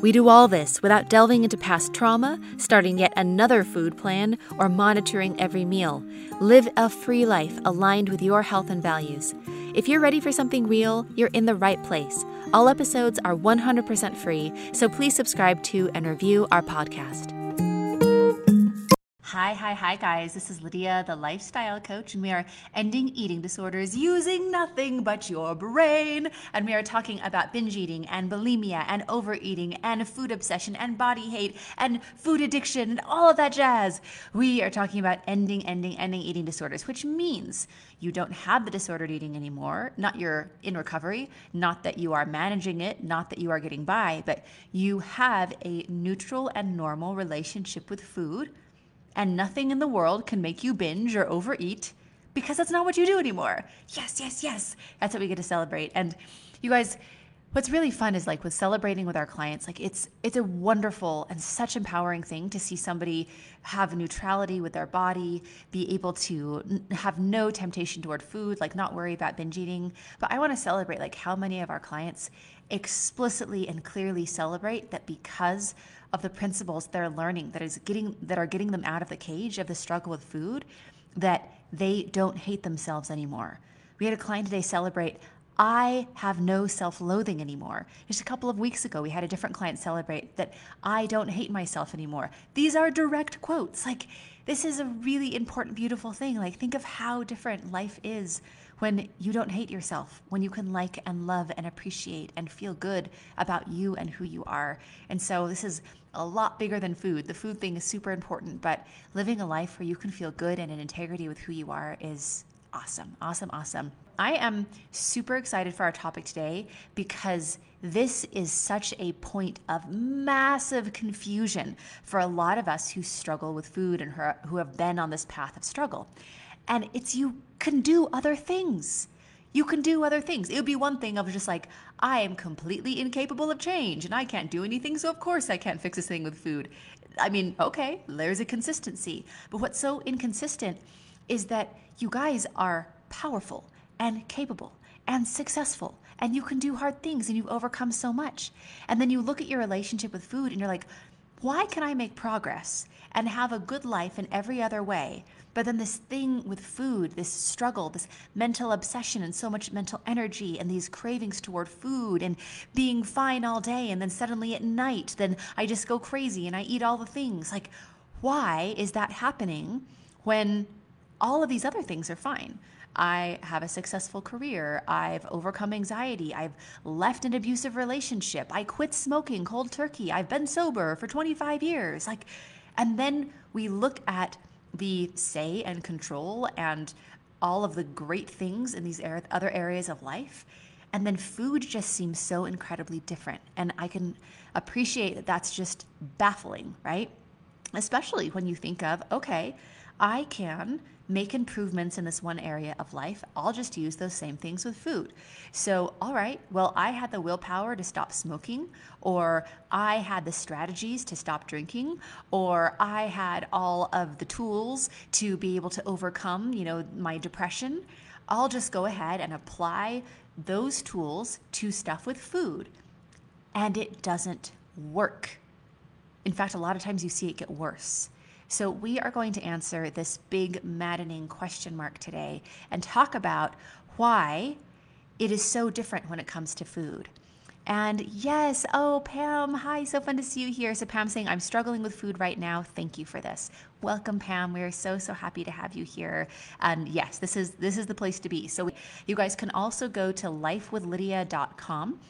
we do all this without delving into past trauma, starting yet another food plan, or monitoring every meal. Live a free life aligned with your health and values. If you're ready for something real, you're in the right place. All episodes are 100% free, so please subscribe to and review our podcast. Hi, hi, hi, guys. This is Lydia, the lifestyle coach, and we are ending eating disorders using nothing but your brain. And we are talking about binge eating and bulimia and overeating and food obsession and body hate and food addiction and all of that jazz. We are talking about ending, ending, ending eating disorders, which means you don't have the disordered eating anymore. Not you're in recovery, not that you are managing it, not that you are getting by, but you have a neutral and normal relationship with food and nothing in the world can make you binge or overeat because that's not what you do anymore. Yes, yes, yes. That's what we get to celebrate. And you guys, what's really fun is like with celebrating with our clients, like it's it's a wonderful and such empowering thing to see somebody have neutrality with their body, be able to have no temptation toward food, like not worry about binge eating. But I want to celebrate like how many of our clients explicitly and clearly celebrate that because of the principles they're learning that is getting that are getting them out of the cage of the struggle with food that they don't hate themselves anymore. We had a client today celebrate I have no self loathing anymore. Just a couple of weeks ago, we had a different client celebrate that I don't hate myself anymore. These are direct quotes. Like, this is a really important, beautiful thing. Like, think of how different life is when you don't hate yourself, when you can like and love and appreciate and feel good about you and who you are. And so, this is a lot bigger than food. The food thing is super important, but living a life where you can feel good and in integrity with who you are is awesome. Awesome, awesome. I am super excited for our topic today because this is such a point of massive confusion for a lot of us who struggle with food and who have been on this path of struggle. And it's you can do other things you can do other things. It would be one thing of just like, I am completely incapable of change and I can't do anything, so of course I can't fix this thing with food. I mean, okay, there's a consistency. But what's so inconsistent is that you guys are powerful and capable and successful and you can do hard things and you've overcome so much. And then you look at your relationship with food and you're like, why can I make progress and have a good life in every other way? But then this thing with food, this struggle, this mental obsession, and so much mental energy, and these cravings toward food, and being fine all day, and then suddenly at night, then I just go crazy and I eat all the things. Like, why is that happening when all of these other things are fine? I have a successful career. I've overcome anxiety. I've left an abusive relationship. I quit smoking cold turkey. I've been sober for 25 years. Like, and then we look at the say and control and all of the great things in these other areas of life. And then food just seems so incredibly different. And I can appreciate that that's just baffling, right? Especially when you think of, okay, I can make improvements in this one area of life, I'll just use those same things with food. So, all right, well, I had the willpower to stop smoking, or I had the strategies to stop drinking, or I had all of the tools to be able to overcome, you know, my depression. I'll just go ahead and apply those tools to stuff with food. And it doesn't work. In fact, a lot of times you see it get worse. So, we are going to answer this big, maddening question mark today and talk about why it is so different when it comes to food. And yes, oh, Pam, hi, so fun to see you here. So, Pam saying, I'm struggling with food right now. Thank you for this. Welcome, Pam. We are so, so happy to have you here. And yes, this is this is the place to be. So, you guys can also go to lifewithlydia.com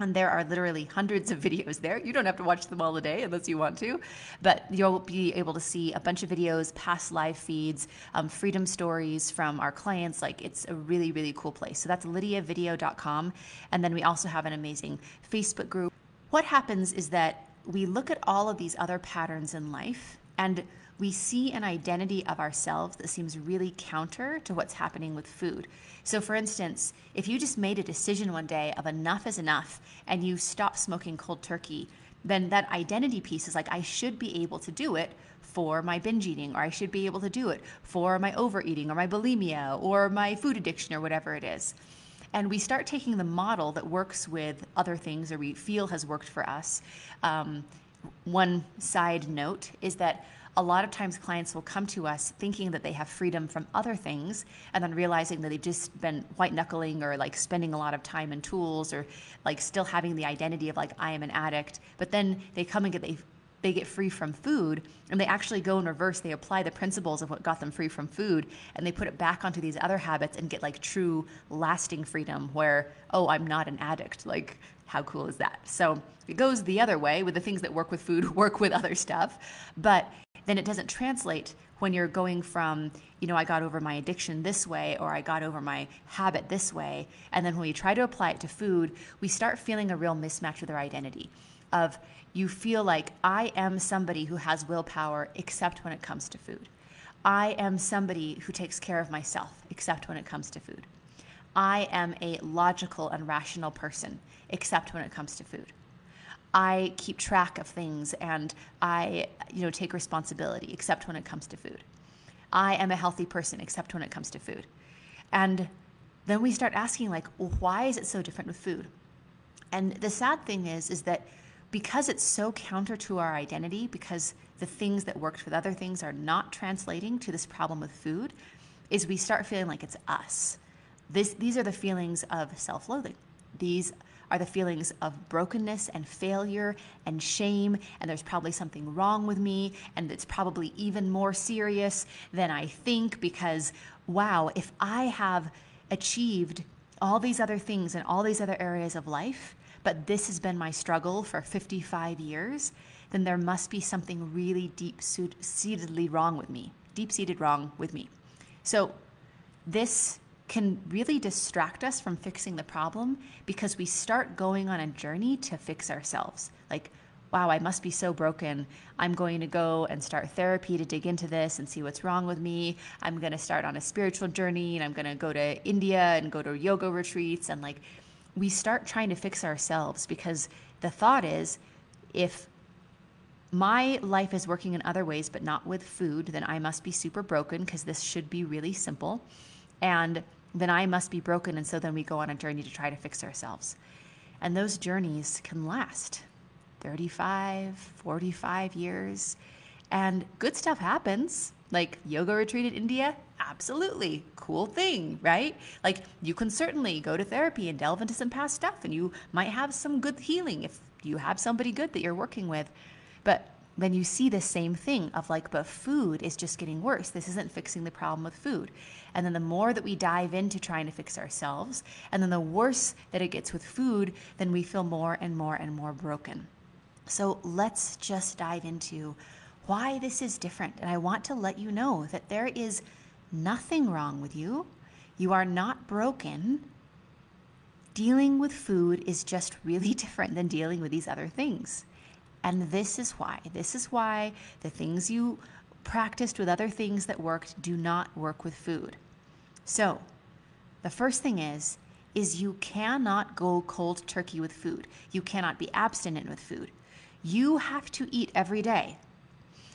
and there are literally hundreds of videos there. You don't have to watch them all a day unless you want to, but you'll be able to see a bunch of videos, past live feeds, um, freedom stories from our clients. Like it's a really, really cool place. So that's lydiavideo.com. And then we also have an amazing Facebook group. What happens is that we look at all of these other patterns in life and we see an identity of ourselves that seems really counter to what's happening with food. So, for instance, if you just made a decision one day of enough is enough and you stop smoking cold turkey, then that identity piece is like, I should be able to do it for my binge eating, or I should be able to do it for my overeating, or my bulimia, or my food addiction, or whatever it is. And we start taking the model that works with other things or we feel has worked for us. Um, one side note is that a lot of times clients will come to us thinking that they have freedom from other things and then realizing that they've just been white knuckling or like spending a lot of time and tools or like still having the identity of like I am an addict. But then they come and get they they get free from food and they actually go in reverse. They apply the principles of what got them free from food and they put it back onto these other habits and get like true lasting freedom where oh i'm not an addict. Like how cool is that? So it goes the other way with the things that work with food work with other stuff. But then it doesn't translate when you're going from, you know, I got over my addiction this way or I got over my habit this way. And then when we try to apply it to food, we start feeling a real mismatch with our identity of you feel like I am somebody who has willpower except when it comes to food. I am somebody who takes care of myself except when it comes to food. I am a logical and rational person except when it comes to food. I keep track of things and I, you know, take responsibility, except when it comes to food. I am a healthy person, except when it comes to food. And then we start asking, like, well, why is it so different with food? And the sad thing is, is that because it's so counter to our identity, because the things that worked with other things are not translating to this problem with food, is we start feeling like it's us. This, these are the feelings of self-loathing. These are the feelings of brokenness and failure and shame, and there's probably something wrong with me, and it's probably even more serious than I think because, wow, if I have achieved all these other things in all these other areas of life, but this has been my struggle for 55 years, then there must be something really deep seatedly wrong with me, deep seated wrong with me. So, this can really distract us from fixing the problem because we start going on a journey to fix ourselves. Like, wow, I must be so broken. I'm going to go and start therapy to dig into this and see what's wrong with me. I'm going to start on a spiritual journey and I'm going to go to India and go to yoga retreats. And like, we start trying to fix ourselves because the thought is if my life is working in other ways, but not with food, then I must be super broken because this should be really simple. And then I must be broken. And so then we go on a journey to try to fix ourselves. And those journeys can last 35, 45 years. And good stuff happens. Like yoga retreat in India, absolutely cool thing, right? Like you can certainly go to therapy and delve into some past stuff, and you might have some good healing if you have somebody good that you're working with. But then you see the same thing of like, but food is just getting worse. This isn't fixing the problem with food. And then the more that we dive into trying to fix ourselves, and then the worse that it gets with food, then we feel more and more and more broken. So let's just dive into why this is different. And I want to let you know that there is nothing wrong with you. You are not broken. Dealing with food is just really different than dealing with these other things. And this is why. This is why the things you practiced with other things that worked do not work with food. So, the first thing is is you cannot go cold turkey with food. You cannot be abstinent with food. You have to eat every day.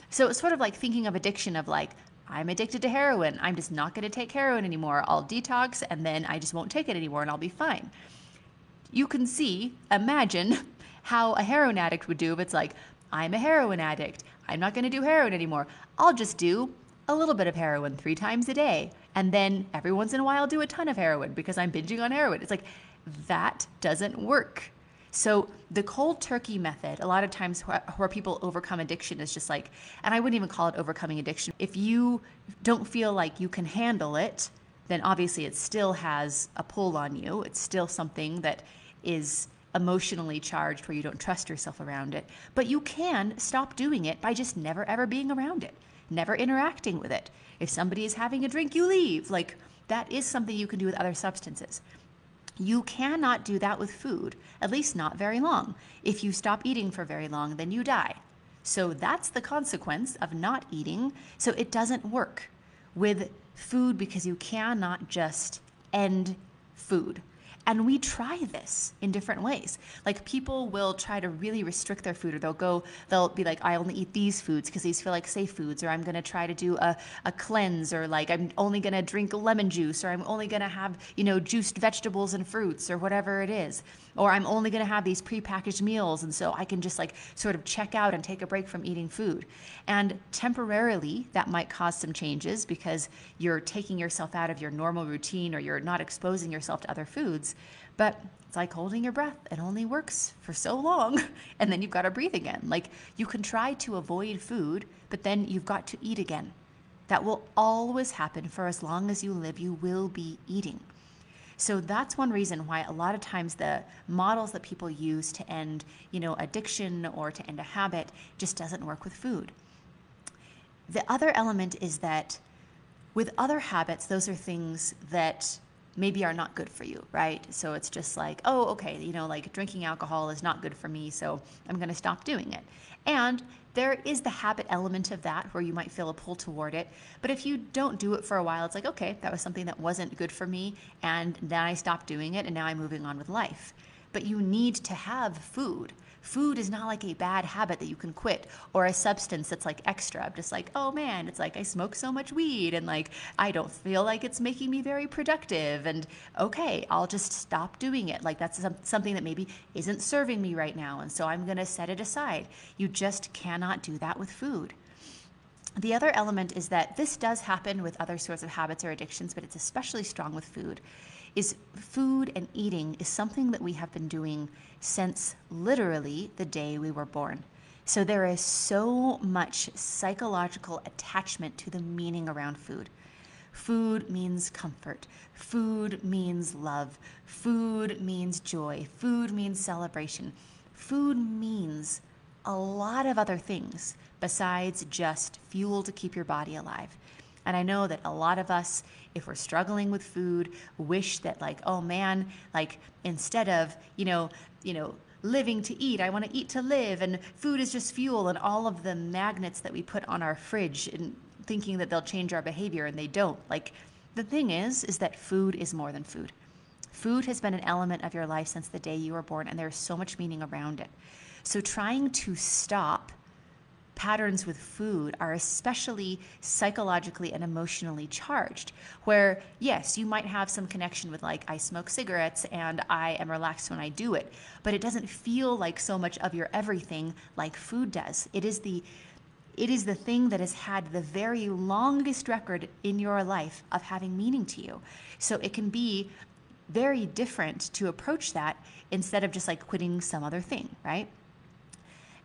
So it's sort of like thinking of addiction of like I'm addicted to heroin. I'm just not going to take heroin anymore. I'll detox and then I just won't take it anymore and I'll be fine. You can see, imagine how a heroin addict would do if it's like, I'm a heroin addict. I'm not going to do heroin anymore. I'll just do a little bit of heroin three times a day. And then every once in a while, do a ton of heroin because I'm binging on heroin. It's like, that doesn't work. So, the cold turkey method, a lot of times where people overcome addiction is just like, and I wouldn't even call it overcoming addiction. If you don't feel like you can handle it, then obviously it still has a pull on you. It's still something that is emotionally charged where you don't trust yourself around it. But you can stop doing it by just never ever being around it, never interacting with it. If somebody is having a drink, you leave. Like that is something you can do with other substances. You cannot do that with food, at least not very long. If you stop eating for very long, then you die. So that's the consequence of not eating. So it doesn't work with food because you cannot just end food. And we try this in different ways. Like people will try to really restrict their food, or they'll go, they'll be like, I only eat these foods because these feel like safe foods, or I'm gonna try to do a, a cleanse, or like I'm only gonna drink lemon juice, or I'm only gonna have, you know, juiced vegetables and fruits, or whatever it is. Or I'm only gonna have these prepackaged meals, and so I can just like sort of check out and take a break from eating food. And temporarily, that might cause some changes because you're taking yourself out of your normal routine or you're not exposing yourself to other foods. But it's like holding your breath. It only works for so long, and then you've got to breathe again. Like you can try to avoid food, but then you've got to eat again. That will always happen for as long as you live. You will be eating. So that's one reason why a lot of times the models that people use to end, you know, addiction or to end a habit just doesn't work with food. The other element is that with other habits, those are things that maybe are not good for you, right? So it's just like, oh, okay, you know, like drinking alcohol is not good for me, so I'm going to stop doing it. And there is the habit element of that where you might feel a pull toward it. But if you don't do it for a while, it's like, okay, that was something that wasn't good for me, and then I stopped doing it, and now I'm moving on with life. But you need to have food Food is not like a bad habit that you can quit or a substance that's like extra. I'm just like, oh man, it's like I smoke so much weed and like I don't feel like it's making me very productive. And okay, I'll just stop doing it. Like that's something that maybe isn't serving me right now. And so I'm going to set it aside. You just cannot do that with food. The other element is that this does happen with other sorts of habits or addictions, but it's especially strong with food is food and eating is something that we have been doing since literally the day we were born. So there is so much psychological attachment to the meaning around food. Food means comfort. Food means love. Food means joy. Food means celebration. Food means a lot of other things besides just fuel to keep your body alive. And I know that a lot of us, if we're struggling with food, wish that like, oh man, like instead of, you know, you know, living to eat, I want to eat to live, and food is just fuel, and all of the magnets that we put on our fridge and thinking that they'll change our behavior and they don't. Like the thing is, is that food is more than food. Food has been an element of your life since the day you were born, and there's so much meaning around it. So trying to stop patterns with food are especially psychologically and emotionally charged. Where, yes, you might have some connection with, like, I smoke cigarettes and I am relaxed when I do it, but it doesn't feel like so much of your everything like food does. It is the it is the thing that has had the very longest record in your life of having meaning to you. So it can be very different to approach that instead of just like quitting some other thing, right?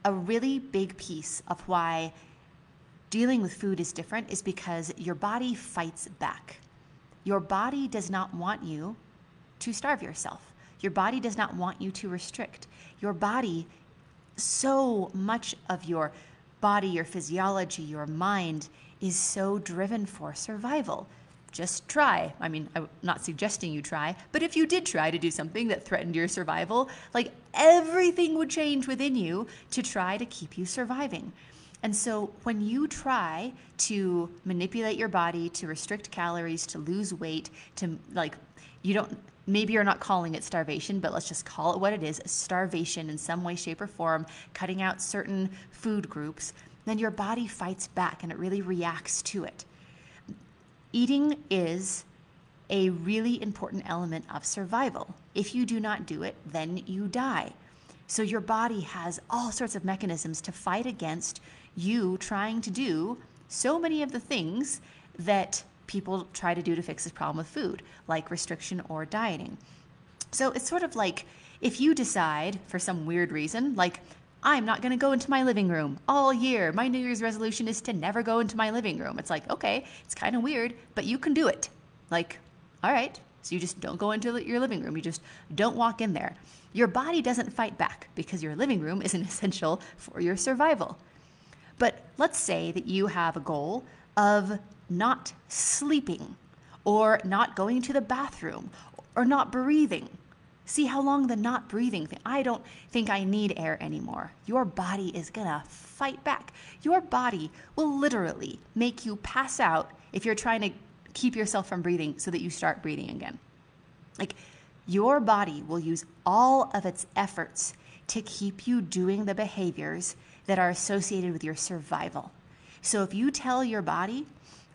A really big piece of why dealing with food is different is because your body fights back. Your body does not want you to starve yourself. Your body does not want you to restrict. Your body, so much of your body, your physiology, your mind is so driven for survival just try. I mean, I'm not suggesting you try, but if you did try to do something that threatened your survival, like everything would change within you to try to keep you surviving. And so when you try to manipulate your body, to restrict calories, to lose weight, to like, you don't, maybe you're not calling it starvation, but let's just call it what it is starvation in some way, shape, or form, cutting out certain food groups, then your body fights back and it really reacts to it. Eating is a really important element of survival. If you do not do it, then you die. So your body has all sorts of mechanisms to fight against you trying to do so many of the things that people try to do to fix this problem with food, like restriction or dieting. So it's sort of like if you decide for some weird reason, like I'm not going to go into my living room all year. My New Year's resolution is to never go into my living room. It's like, okay, it's kind of weird, but you can do it. Like, all right. So you just don't go into your living room. You just don't walk in there. Your body doesn't fight back because your living room isn't essential for your survival. But let's say that you have a goal of not sleeping or not going to the bathroom or not breathing See how long the not breathing thing. I don't think I need air anymore. Your body is gonna fight back. Your body will literally make you pass out if you're trying to keep yourself from breathing so that you start breathing again. Like your body will use all of its efforts to keep you doing the behaviors that are associated with your survival. So if you tell your body,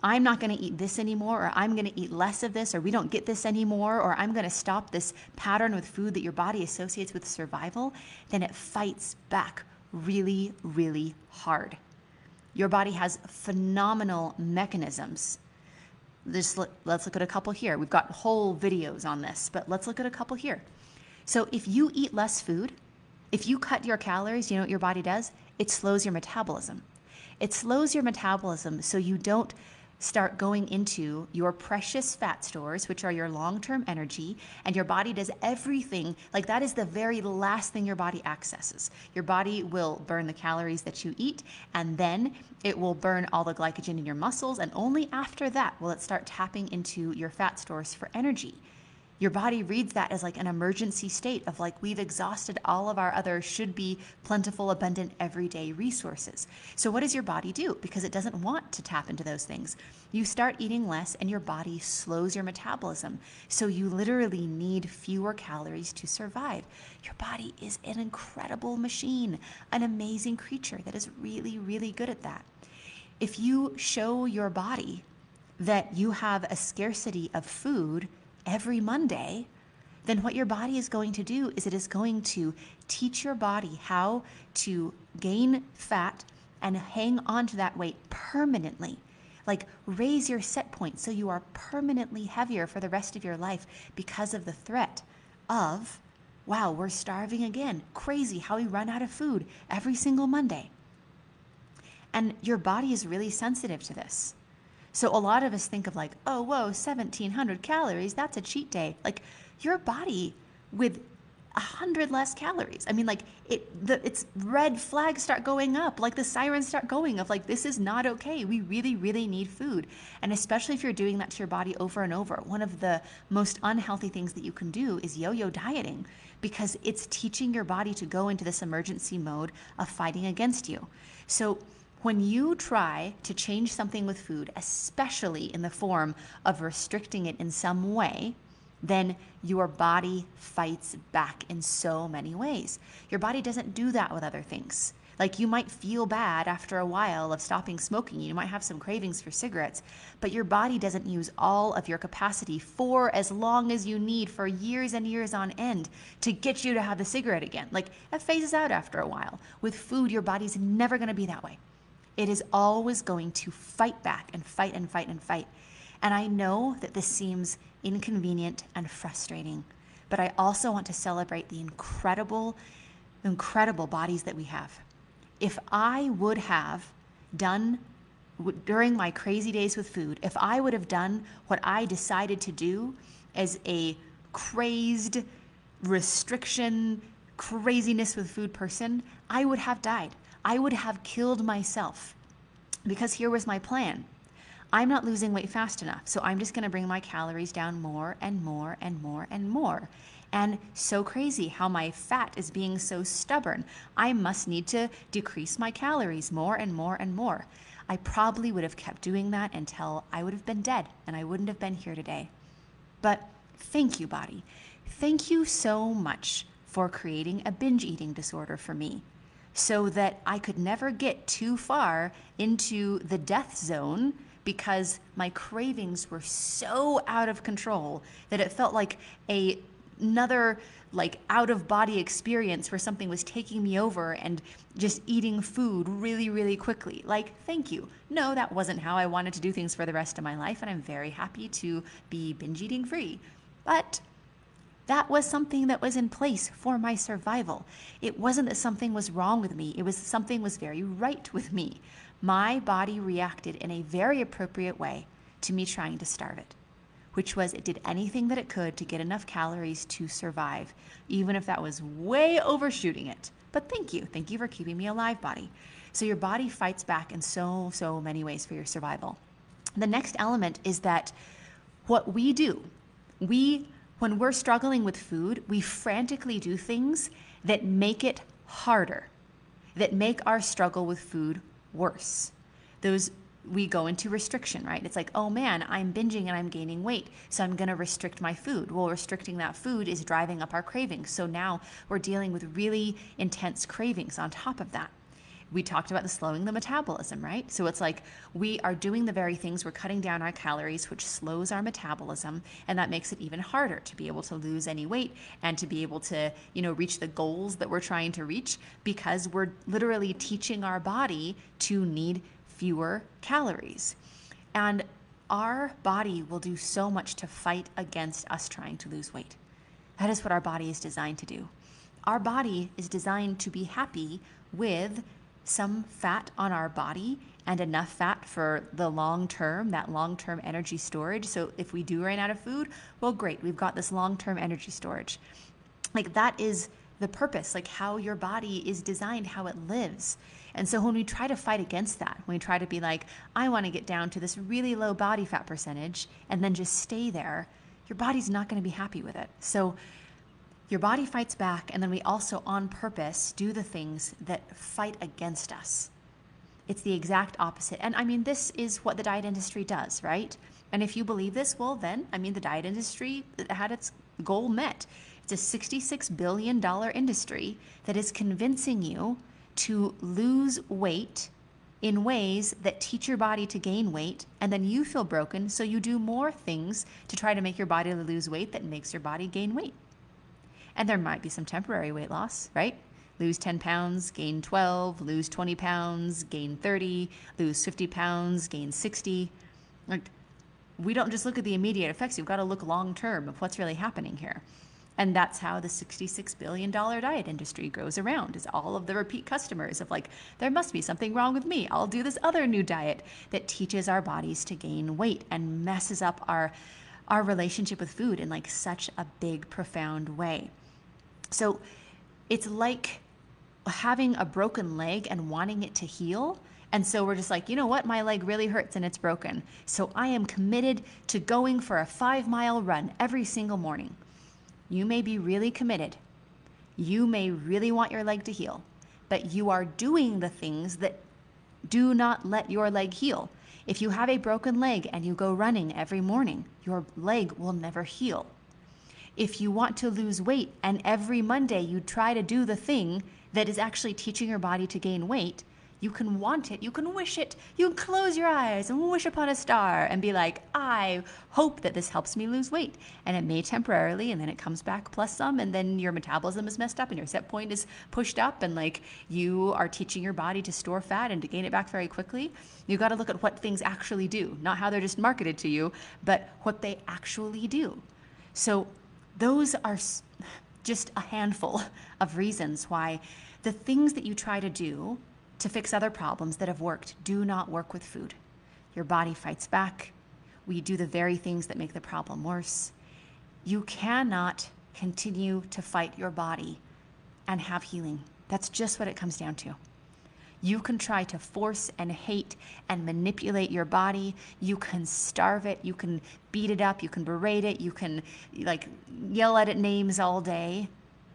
I'm not going to eat this anymore, or I'm going to eat less of this, or we don't get this anymore, or I'm going to stop this pattern with food that your body associates with survival, then it fights back really, really hard. Your body has phenomenal mechanisms. Just let's look at a couple here. We've got whole videos on this, but let's look at a couple here. So if you eat less food, if you cut your calories, you know what your body does? It slows your metabolism. It slows your metabolism so you don't start going into your precious fat stores, which are your long term energy, and your body does everything. Like that is the very last thing your body accesses. Your body will burn the calories that you eat, and then it will burn all the glycogen in your muscles, and only after that will it start tapping into your fat stores for energy your body reads that as like an emergency state of like we've exhausted all of our other should be plentiful abundant everyday resources. So what does your body do? Because it doesn't want to tap into those things. You start eating less and your body slows your metabolism. So you literally need fewer calories to survive. Your body is an incredible machine an amazing creature that is really really good at that. If you show your body that you have a scarcity of food every Monday, then what your body is going to do is it is going to teach your body how to gain fat and hang on to that weight permanently. Like raise your set point so you are permanently heavier for the rest of your life because of the threat of, wow, we're starving again. Crazy how we run out of food every single Monday. And your body is really sensitive to this. So a lot of us think of like, oh, whoa, 1700 calories, that's a cheat day. Like your body with a hundred less calories. I mean, like it, the its red flags start going up, like the sirens start going of like this is not okay. We really, really need food, and especially if you're doing that to your body over and over. One of the most unhealthy things that you can do is yo-yo dieting because it's teaching your body to go into this emergency mode of fighting against you. So when you try to change something with food, especially in the form of restricting it in some way, then your body fights back in so many ways. Your body doesn't do that with other things. Like you might feel bad after a while of stopping smoking. You might have some cravings for cigarettes, but your body doesn't use all of your capacity for as long as you need for years and years on end to get you to have the cigarette again. Like it phases out after a while. With food, your body's never going to be that way. It is always going to fight back and fight and fight and fight. And I know that this seems inconvenient and frustrating, but I also want to celebrate the incredible, incredible bodies that we have. If I would have done during my crazy days with food, if I would have done what I decided to do as a crazed restriction, craziness with food person, I would have died. I would have killed myself because here was my plan. I'm not losing weight fast enough, so I'm just going to bring my calories down more and more and more and more. And so crazy how my fat is being so stubborn. I must need to decrease my calories more and more and more. I probably would have kept doing that until I would have been dead and I wouldn't have been here today. But thank you, body. Thank you so much for creating a binge eating disorder for me so that I could never get too far into the death zone because my cravings were so out of control that it felt like a another like out of body experience where something was taking me over and just eating food really really quickly. Like thank you. No that wasn't how i wanted to do things for the rest of my life and i'm very happy to be binge eating free. But that was something that was in place for my survival. It wasn't that something was wrong with me, it was something was very right with me. My body reacted in a very appropriate way to me trying to starve it, which was it did anything that it could to get enough calories to survive, even if that was way overshooting it. But thank you. Thank you for keeping me alive, body. So your body fights back in so, so many ways for your survival. The next element is that what we do, we when we're struggling with food, we frantically do things that make it harder, that make our struggle with food worse. Those we go into restriction, right? It's like, oh man, I'm binging and I'm gaining weight, so I'm going to restrict my food. Well, restricting that food is driving up our cravings. So now we're dealing with really intense cravings on top of that we talked about the slowing the metabolism, right? So it's like we are doing the very things, we're cutting down our calories, which slows our metabolism, and that makes it even harder to be able to lose any weight and to be able to, you know, reach the goals that we're trying to reach because we're literally teaching our body to need fewer calories. And our body will do so much to fight against us trying to lose weight. That is what our body is designed to do. Our body is designed to be happy with some fat on our body and enough fat for the long term, that long term energy storage. So if we do run out of food, well, great, we've got this long term energy storage. Like that is the purpose, like how your body is designed, how it lives. And so when we try to fight against that, when we try to be like, I want to get down to this really low body fat percentage and then just stay there, your body's not going to be happy with it. So your body fights back, and then we also, on purpose, do the things that fight against us. It's the exact opposite. And I mean, this is what the diet industry does, right? And if you believe this, well, then, I mean, the diet industry had its goal met. It's a $66 billion industry that is convincing you to lose weight in ways that teach your body to gain weight, and then you feel broken, so you do more things to try to make your body lose weight that makes your body gain weight. And there might be some temporary weight loss, right? Lose 10 pounds, gain 12, lose 20 pounds, gain 30, lose 50 pounds, gain 60. Like, we don't just look at the immediate effects, you've got to look long term of what's really happening here. And that's how the $66 billion diet industry goes around is all of the repeat customers of like, there must be something wrong with me. I'll do this other new diet that teaches our bodies to gain weight and messes up our, our relationship with food in like such a big, profound way. So it's like having a broken leg and wanting it to heal. And so we're just like, you know what? My leg really hurts and it's broken. So I am committed to going for a five mile run every single morning. You may be really committed. You may really want your leg to heal, but you are doing the things that do not let your leg heal. If you have a broken leg and you go running every morning, your leg will never heal if you want to lose weight and every Monday you try to do the thing that is actually teaching your body to gain weight, you can want it, you can wish it, you can close your eyes and wish upon a star and be like, I hope that this helps me lose weight. And it may temporarily, and then it comes back plus some, and then your metabolism is messed up and your set point is pushed up, and like you are teaching your body to store fat and to gain it back very quickly. You got to look at what things actually do, not how they're just marketed to you, but what they actually do. So those are just a handful of reasons why the things that you try to do to fix other problems that have worked do not work with food. Your body fights back. We do the very things that make the problem worse. You cannot continue to fight your body and have healing. That's just what it comes down to. You can try to force and hate and manipulate your body. You can starve it. You can beat it up. You can berate it. You can like yell at it names all day.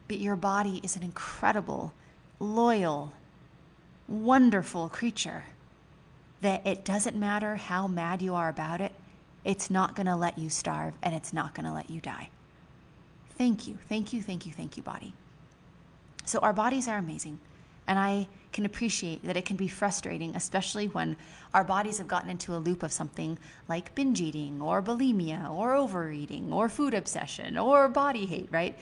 But your body is an incredible, loyal, wonderful creature that it doesn't matter how mad you are about it, it's not going to let you starve and it's not going to let you die. Thank you, thank you, thank you, thank you, body. So, our bodies are amazing. And I can appreciate that it can be frustrating, especially when our bodies have gotten into a loop of something like binge eating or bulimia or overeating or food obsession or body hate, right?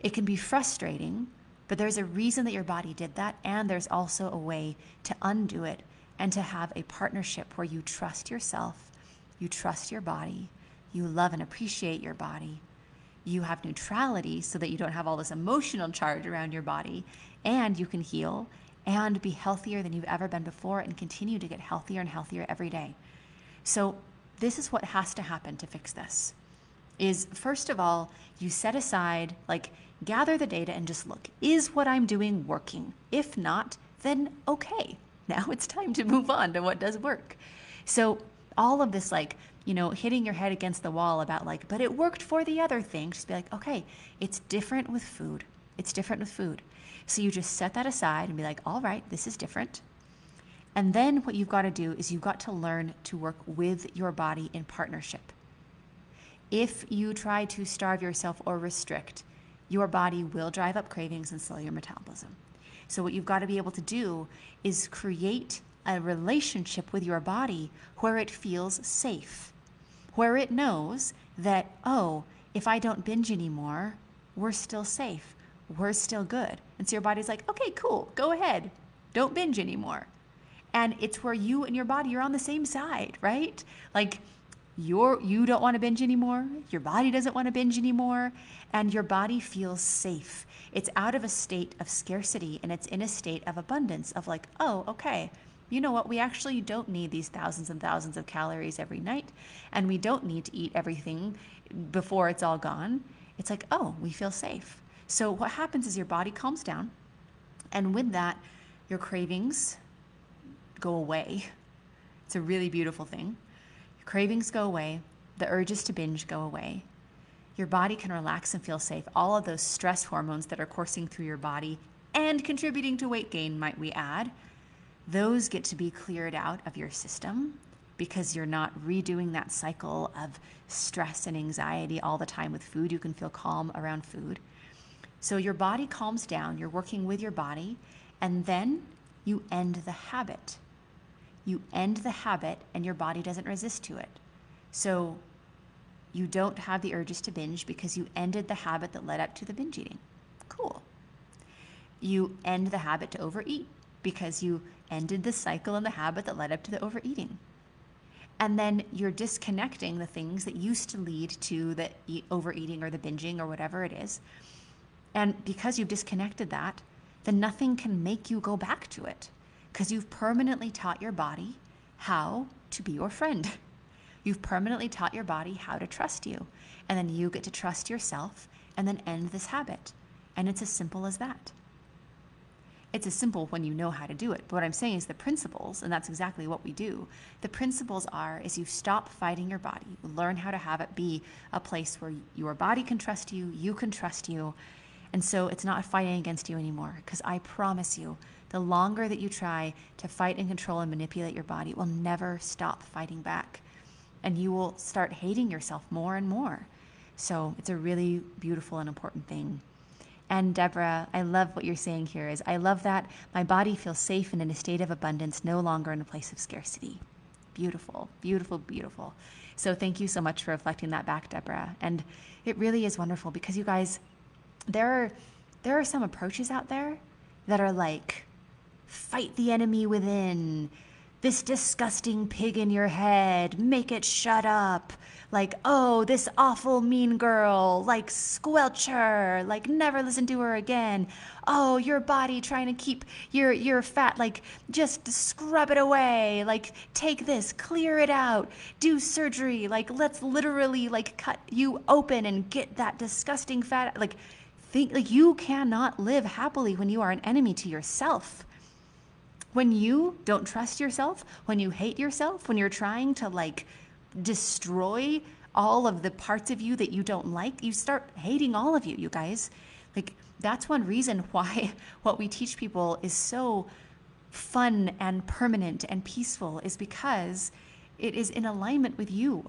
It can be frustrating, but there's a reason that your body did that, and there's also a way to undo it and to have a partnership where you trust yourself, you trust your body, you love and appreciate your body. You have neutrality so that you don't have all this emotional charge around your body, and you can heal and be healthier than you've ever been before and continue to get healthier and healthier every day. So, this is what has to happen to fix this. Is first of all, you set aside, like, gather the data and just look is what I'm doing working? If not, then okay. Now it's time to move on to what does work. So, all of this, like, you know, hitting your head against the wall about like, but it worked for the other thing. Just be like, okay, it's different with food. It's different with food. So you just set that aside and be like, all right, this is different. And then what you've got to do is you've got to learn to work with your body in partnership. If you try to starve yourself or restrict, your body will drive up cravings and slow your metabolism. So, what you've got to be able to do is create a relationship with your body where it feels safe, where it knows that, oh, if I don't binge anymore, we're still safe, we're still good. And so your body's like, okay, cool, go ahead, don't binge anymore. And it's where you and your body are on the same side, right? Like, you're, you don't want to binge anymore, your body doesn't want to binge anymore, and your body feels safe. It's out of a state of scarcity and it's in a state of abundance of like, oh, okay, you know what? We actually don't need these thousands and thousands of calories every night, and we don't need to eat everything before it's all gone. It's like, oh, we feel safe. So, what happens is your body calms down, and with that, your cravings go away. It's a really beautiful thing. Your cravings go away, the urges to binge go away. Your body can relax and feel safe. All of those stress hormones that are coursing through your body and contributing to weight gain, might we add, those get to be cleared out of your system because you're not redoing that cycle of stress and anxiety all the time with food. You can feel calm around food. So your body calms down, you're working with your body, and then you end the habit. You end the habit, and your body doesn't resist to it. So you don't have the urges to binge because you ended the habit that led up to the binge eating. Cool. You end the habit to overeat because you ended the cycle and the habit that led up to the overeating. And then you're disconnecting the things that used to lead to the overeating or the binging or whatever it is. And because you've disconnected that, then nothing can make you go back to it because you've permanently taught your body how to be your friend. You've permanently taught your body how to trust you. And then you get to trust yourself and then end this habit. And it's as simple as that. It's as simple when you know how to do it. But what I'm saying is the principles, and that's exactly what we do. The principles are is you stop fighting your body. You learn how to have it be a place where your body can trust you, you can trust you. And so it's not fighting against you anymore. Because I promise you, the longer that you try to fight and control and manipulate your body, it will never stop fighting back. And you will start hating yourself more and more. So it's a really beautiful and important thing. And Deborah, I love what you're saying here is I love that my body feels safe and in a state of abundance, no longer in a place of scarcity. Beautiful, beautiful, beautiful. So thank you so much for reflecting that back, Deborah. And it really is wonderful because you guys, there are there are some approaches out there that are like fight the enemy within, this disgusting pig in your head, make it shut up. Like, oh, this awful mean girl, like, squelch her, like, never listen to her again. Oh, your body trying to keep your, your fat, like, just scrub it away. Like, take this, clear it out, do surgery. Like, let's literally, like, cut you open and get that disgusting fat. Like, think, like, you cannot live happily when you are an enemy to yourself when you don't trust yourself, when you hate yourself, when you're trying to like destroy all of the parts of you that you don't like, you start hating all of you, you guys. Like, that's one reason why what we teach people is so fun and permanent and peaceful, is because it is in alignment with you,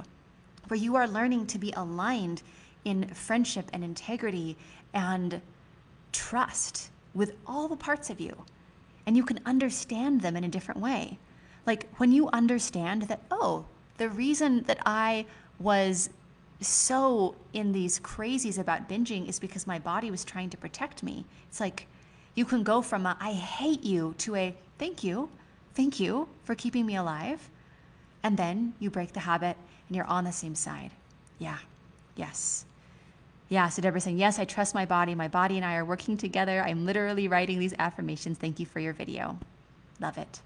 where you are learning to be aligned in friendship and integrity and trust with all the parts of you and you can understand them in a different way. Like when you understand that, oh, the reason that I was so in these crazies about binging is because my body was trying to protect me. It's like you can go from a I hate you to a thank you, thank you for keeping me alive. And then you break the habit and you're on the same side. Yeah, yes. Yeah, so Deborah saying, Yes, I trust my body. My body and I are working together. I'm literally writing these affirmations. Thank you for your video. Love it.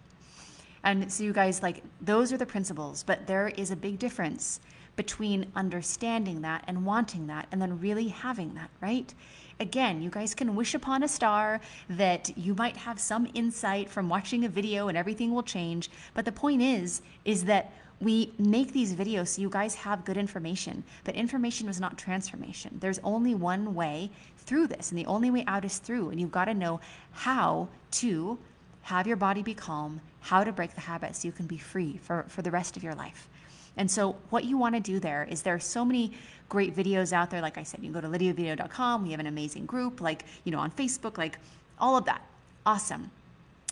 And so, you guys, like, those are the principles, but there is a big difference between understanding that and wanting that and then really having that, right? Again, you guys can wish upon a star that you might have some insight from watching a video and everything will change. But the point is, is that we make these videos so you guys have good information, but information was not transformation. There's only one way through this, and the only way out is through. And you've got to know how to have your body be calm, how to break the habit so you can be free for, for the rest of your life. And so, what you want to do there is there are so many great videos out there. Like I said, you can go to lydiavideo.com. We have an amazing group, like, you know, on Facebook, like all of that. Awesome.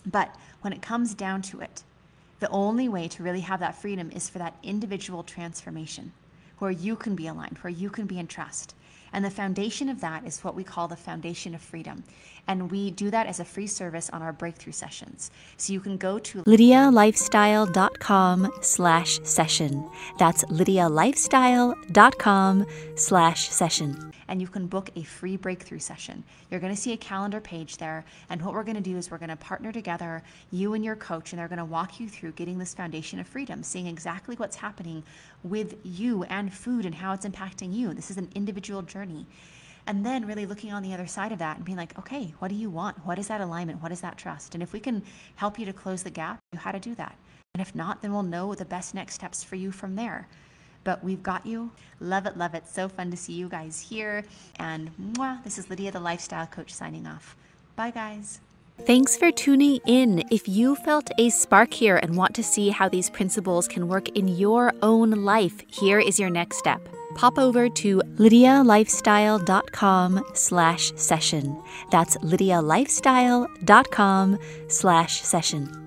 But when it comes down to it, the only way to really have that freedom is for that individual transformation where you can be aligned, where you can be in trust. And the foundation of that is what we call the foundation of freedom. And we do that as a free service on our breakthrough sessions. So you can go to lydialifestyle.com slash session. That's lydialifestyle.com slash session and you can book a free breakthrough session. You're going to see a calendar page there. And what we're going to do is we're going to partner together, you and your coach, and they're going to walk you through getting this foundation of freedom, seeing exactly what's happening with you and food and how it's impacting you. This is an individual journey. And then really looking on the other side of that and being like, okay, what do you want? What is that alignment? What is that trust? And if we can help you to close the gap, how to do that. And if not, then we'll know the best next steps for you from there but we've got you. Love it, love it. So fun to see you guys here. And mwah, this is Lydia, the lifestyle coach, signing off. Bye, guys. Thanks for tuning in. If you felt a spark here and want to see how these principles can work in your own life, here is your next step. Pop over to lydialifestyle.com slash session. That's lydialifestyle.com slash session